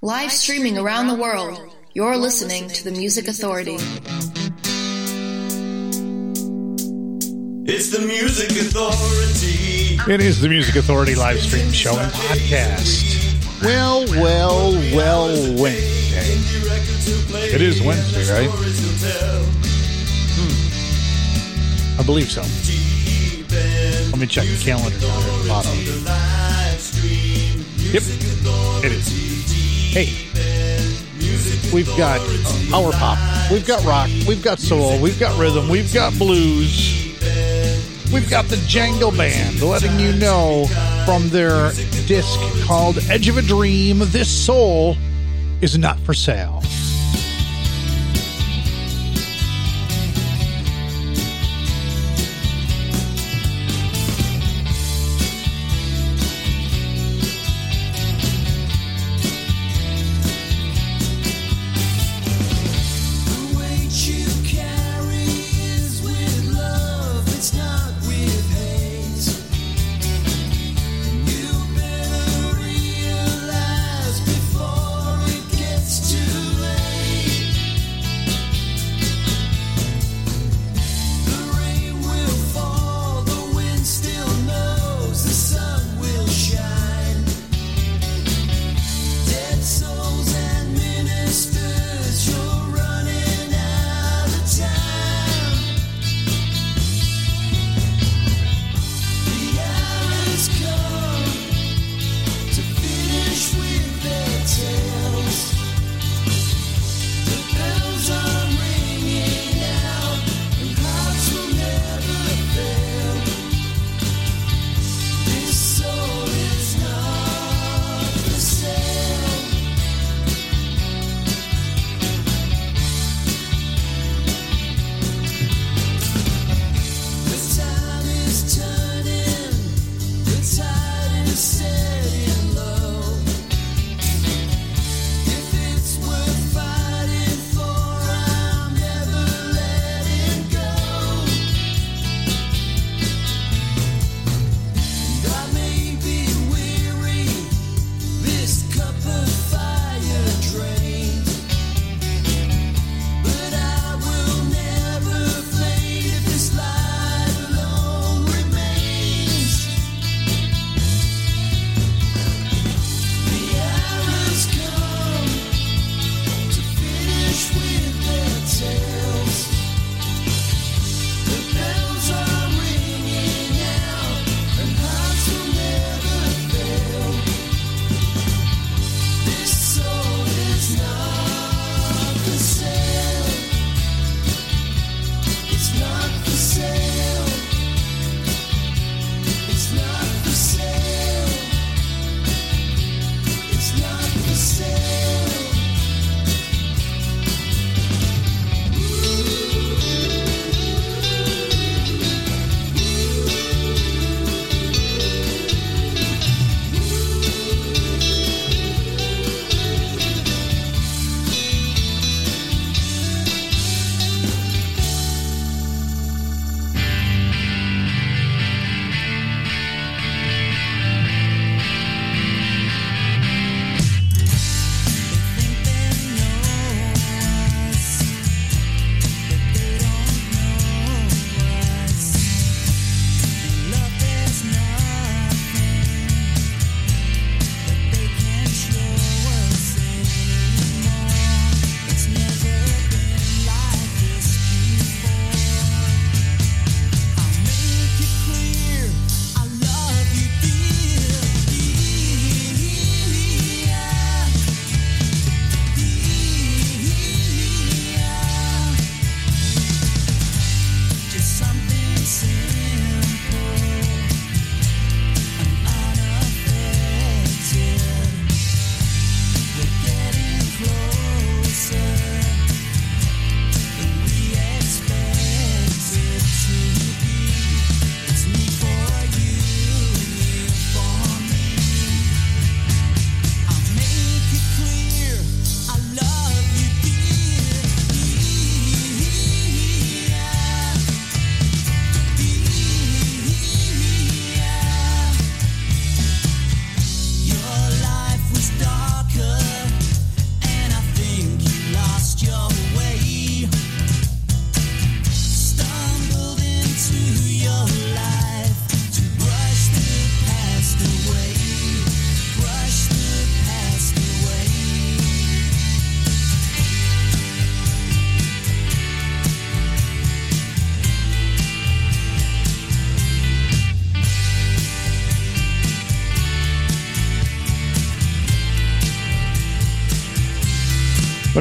Live streaming around the world, you're listening to the Music Authority. It's the Music Authority. It is the Music Authority live stream show and podcast. Well, well, well, Wednesday. It is Wednesday, right? Hmm. I believe so. Let me check the calendar down at the bottom. Yep, it is. Hey, we've got power pop, we've got rock, we've got soul, we've got rhythm, we've got blues. We've got the Jangle Band letting you know from their disc called Edge of a Dream, this soul is not for sale.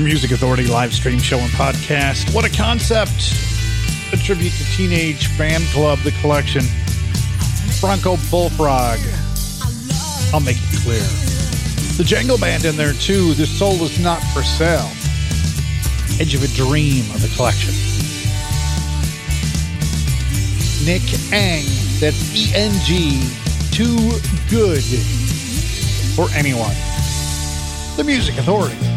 Music Authority live stream show and podcast. What a concept! A tribute to Teenage Fan Club, the collection. Bronco Bullfrog. I'll make it clear. The Jangle Band in there too. The Soul is Not for Sale. Edge of a Dream of the collection. Nick Eng. That's E N G. Too good for anyone. The Music Authority.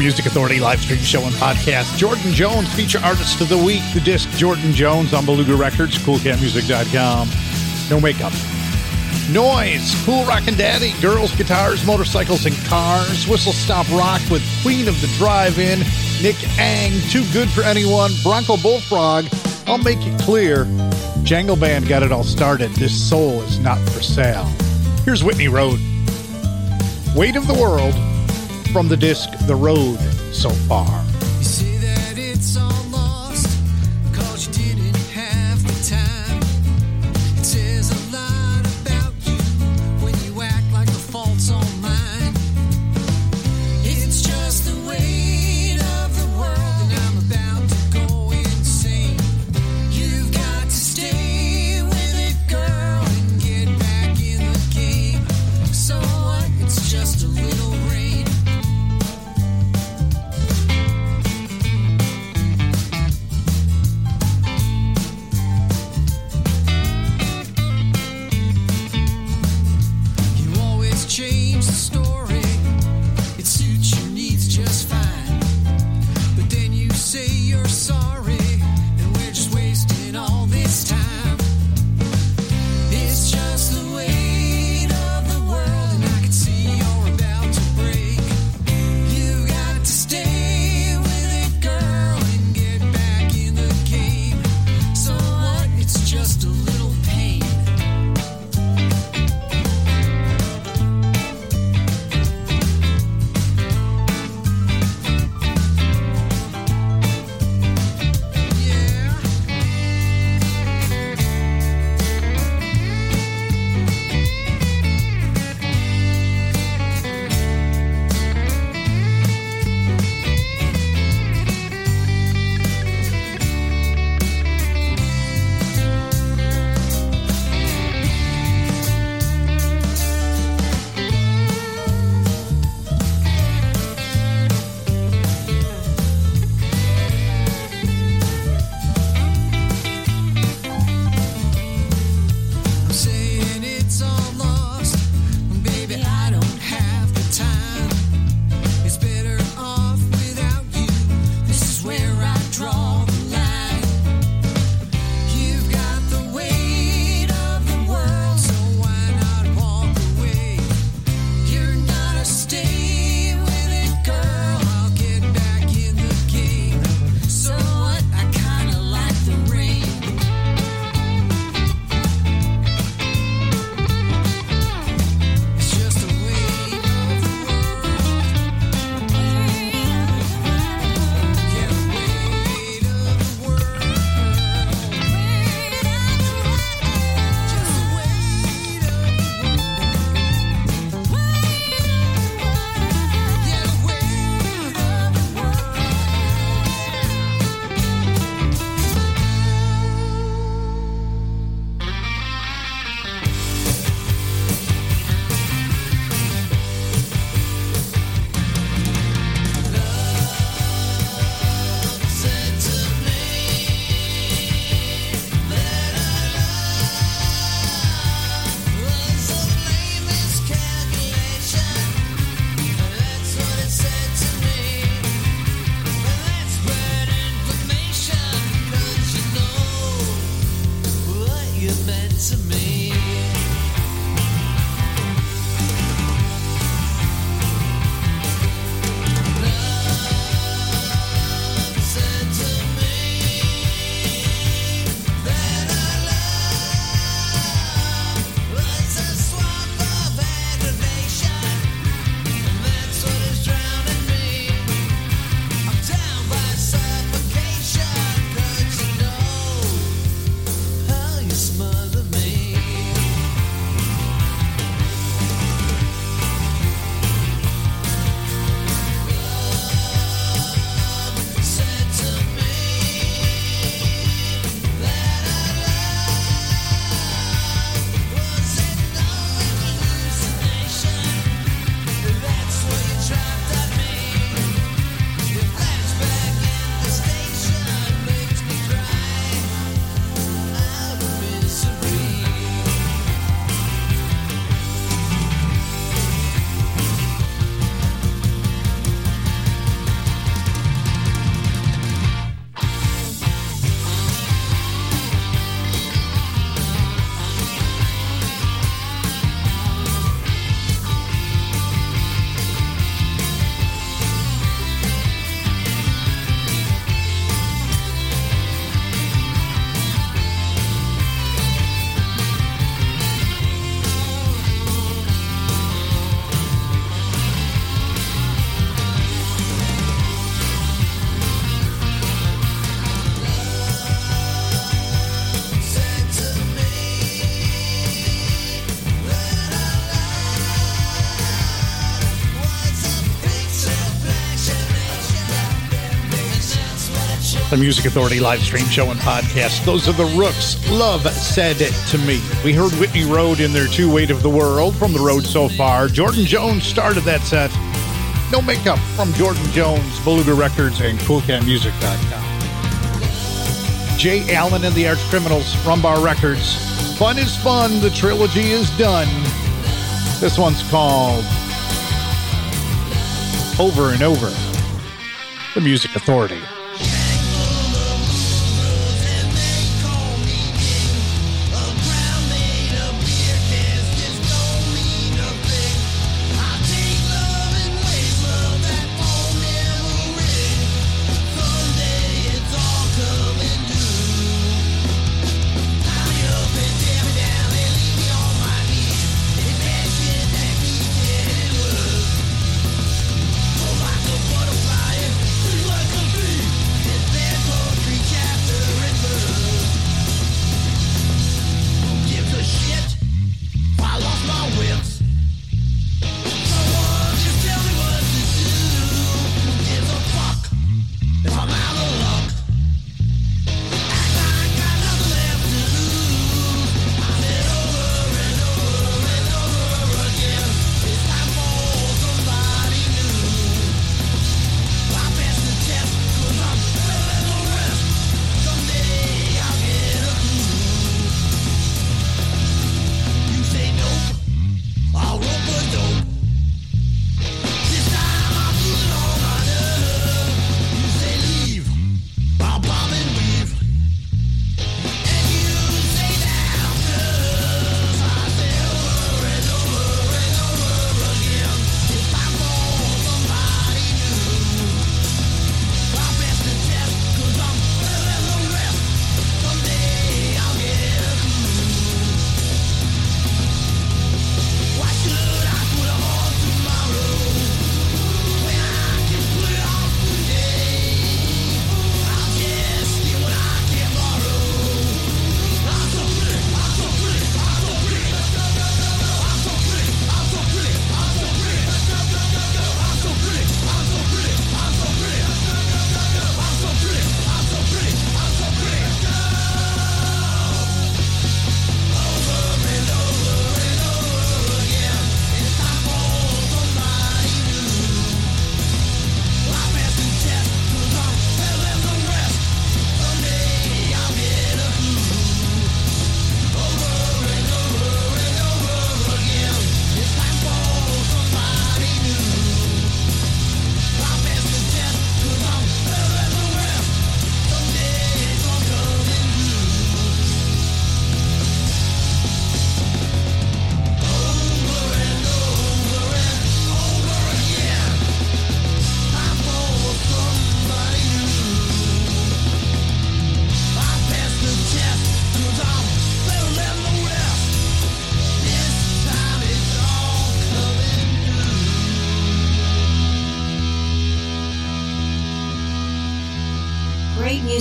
Music Authority live stream show and podcast. Jordan Jones, feature artist of the week. The disc Jordan Jones on Beluga Records, coolcatmusic.com. No makeup. Noise, Cool Rockin' Daddy, Girls, Guitars, Motorcycles, and Cars. Whistle Stop Rock with Queen of the Drive-In, Nick Eng, Too Good for Anyone, Bronco Bullfrog. I'll make it clear. Jangle Band got it all started. This soul is not for sale. Here's Whitney Road. Weight of the World from the disc The Road So Far. The Music Authority live stream show and podcast. Those are the Rooks. Love said it to me. We heard Whitney Road in their Two Weight of the World from the road so far. Jordan Jones started that set. No makeup from Jordan Jones, Beluga Records, and CoolCatMusic.com. Jay Allen and the Arch Criminals, Rumbar Records. Fun is fun. The trilogy is done. This one's called Over and Over. The Music Authority.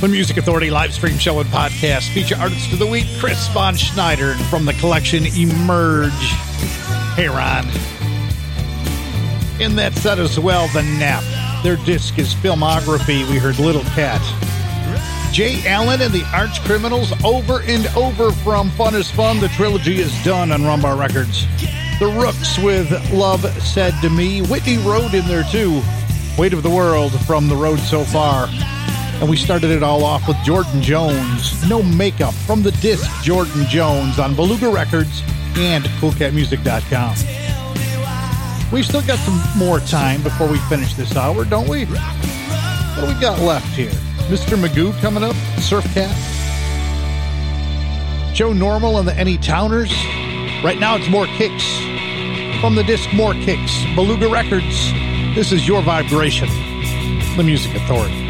The Music Authority live stream show and podcast feature artist of the week, Chris von Sneidern, from the collection Emerge. Hey, Ron. In that set as well, The Nap. Their disc is Filmography. We heard Little Cat. Jay Allen and the Arch Criminals over and over from Fun is Fun. The trilogy is done on Rumbar Records. The Rooks with Love Said to Me. Whitney Road in there too. Weight of the World from The Road So Far. And we started it all off with Jordan Jones. No Makeup from the disc Jordan Jones on Beluga Records and CoolCatMusic.com. We've still got some more time before we finish this hour, don't we? What do we got left here? Mr. Magoo coming up, Surf Cat. Joe Normal and the Any Towners. Right now it's More Kicks. From the disc More Kicks, Beluga Records. This is Your Vibration, the Music Authority.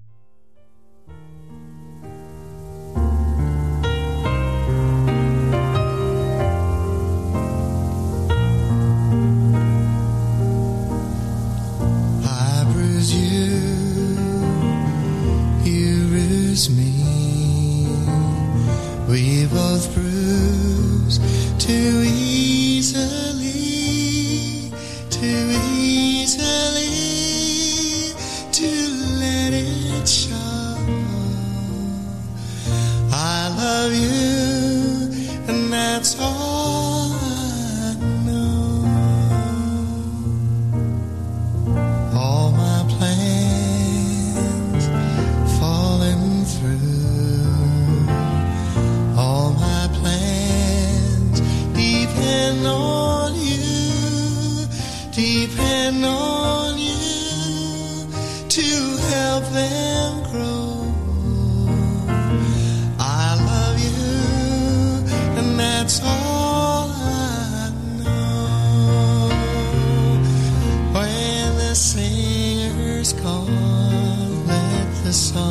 the sun.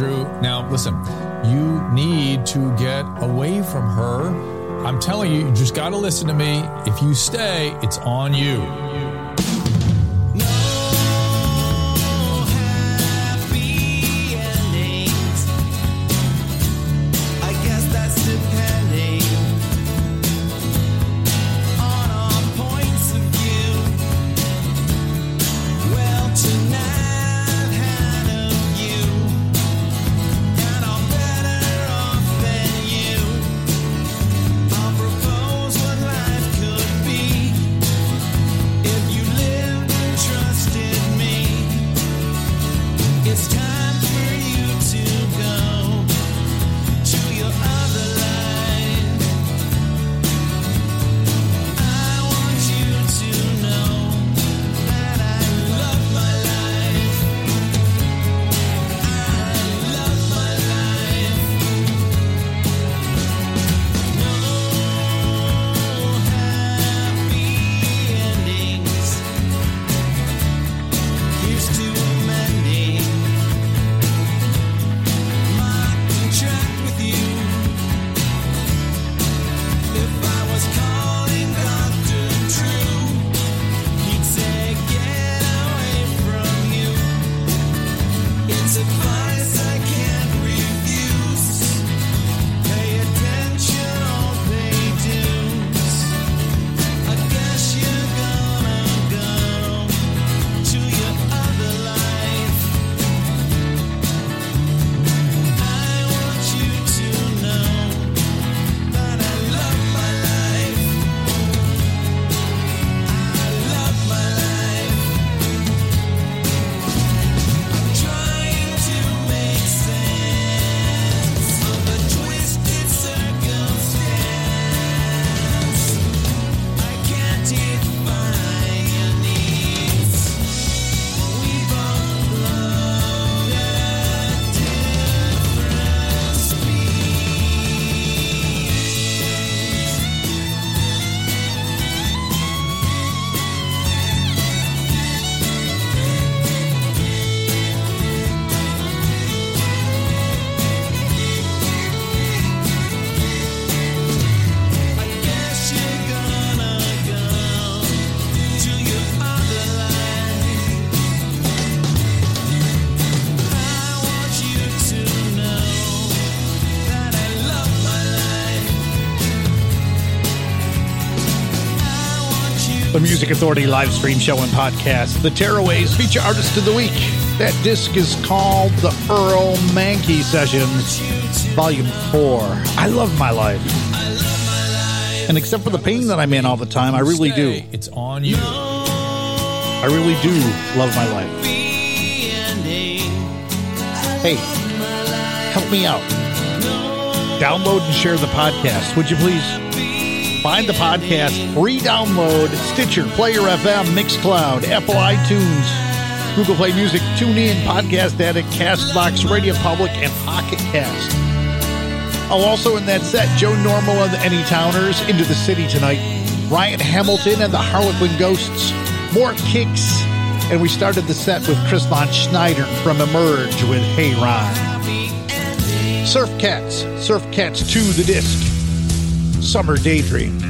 Drew, now listen, you need to get away from her. I'm telling you, you just got to listen to me. If you stay, it's on you. Music Authority live stream show and podcast. The Tearaways feature artist of the week. That disc is called the Earle Mankey Sessions, Volume 4. I love my life. And except for the pain that I'm in all the time, I really do. It's on you. I really do love my life. Hey, help me out. Download and share the podcast, would you please? Find the podcast, free download, Stitcher, Player FM, Mixcloud, Apple iTunes, Google Play Music, TuneIn, Podcast Addict, Castbox, Radio Public, and Pocket Cast. Oh, also in that set, Joe Normal and the Any Towners, Into the City Tonight, Ryan Hamilton and the Harlequin Ghosts, more kicks, and we started the set with Chris von Sneidern from Emerge with Hey Ron. Surf Cats, Surf Cats 2, the disc. Summer Daydream.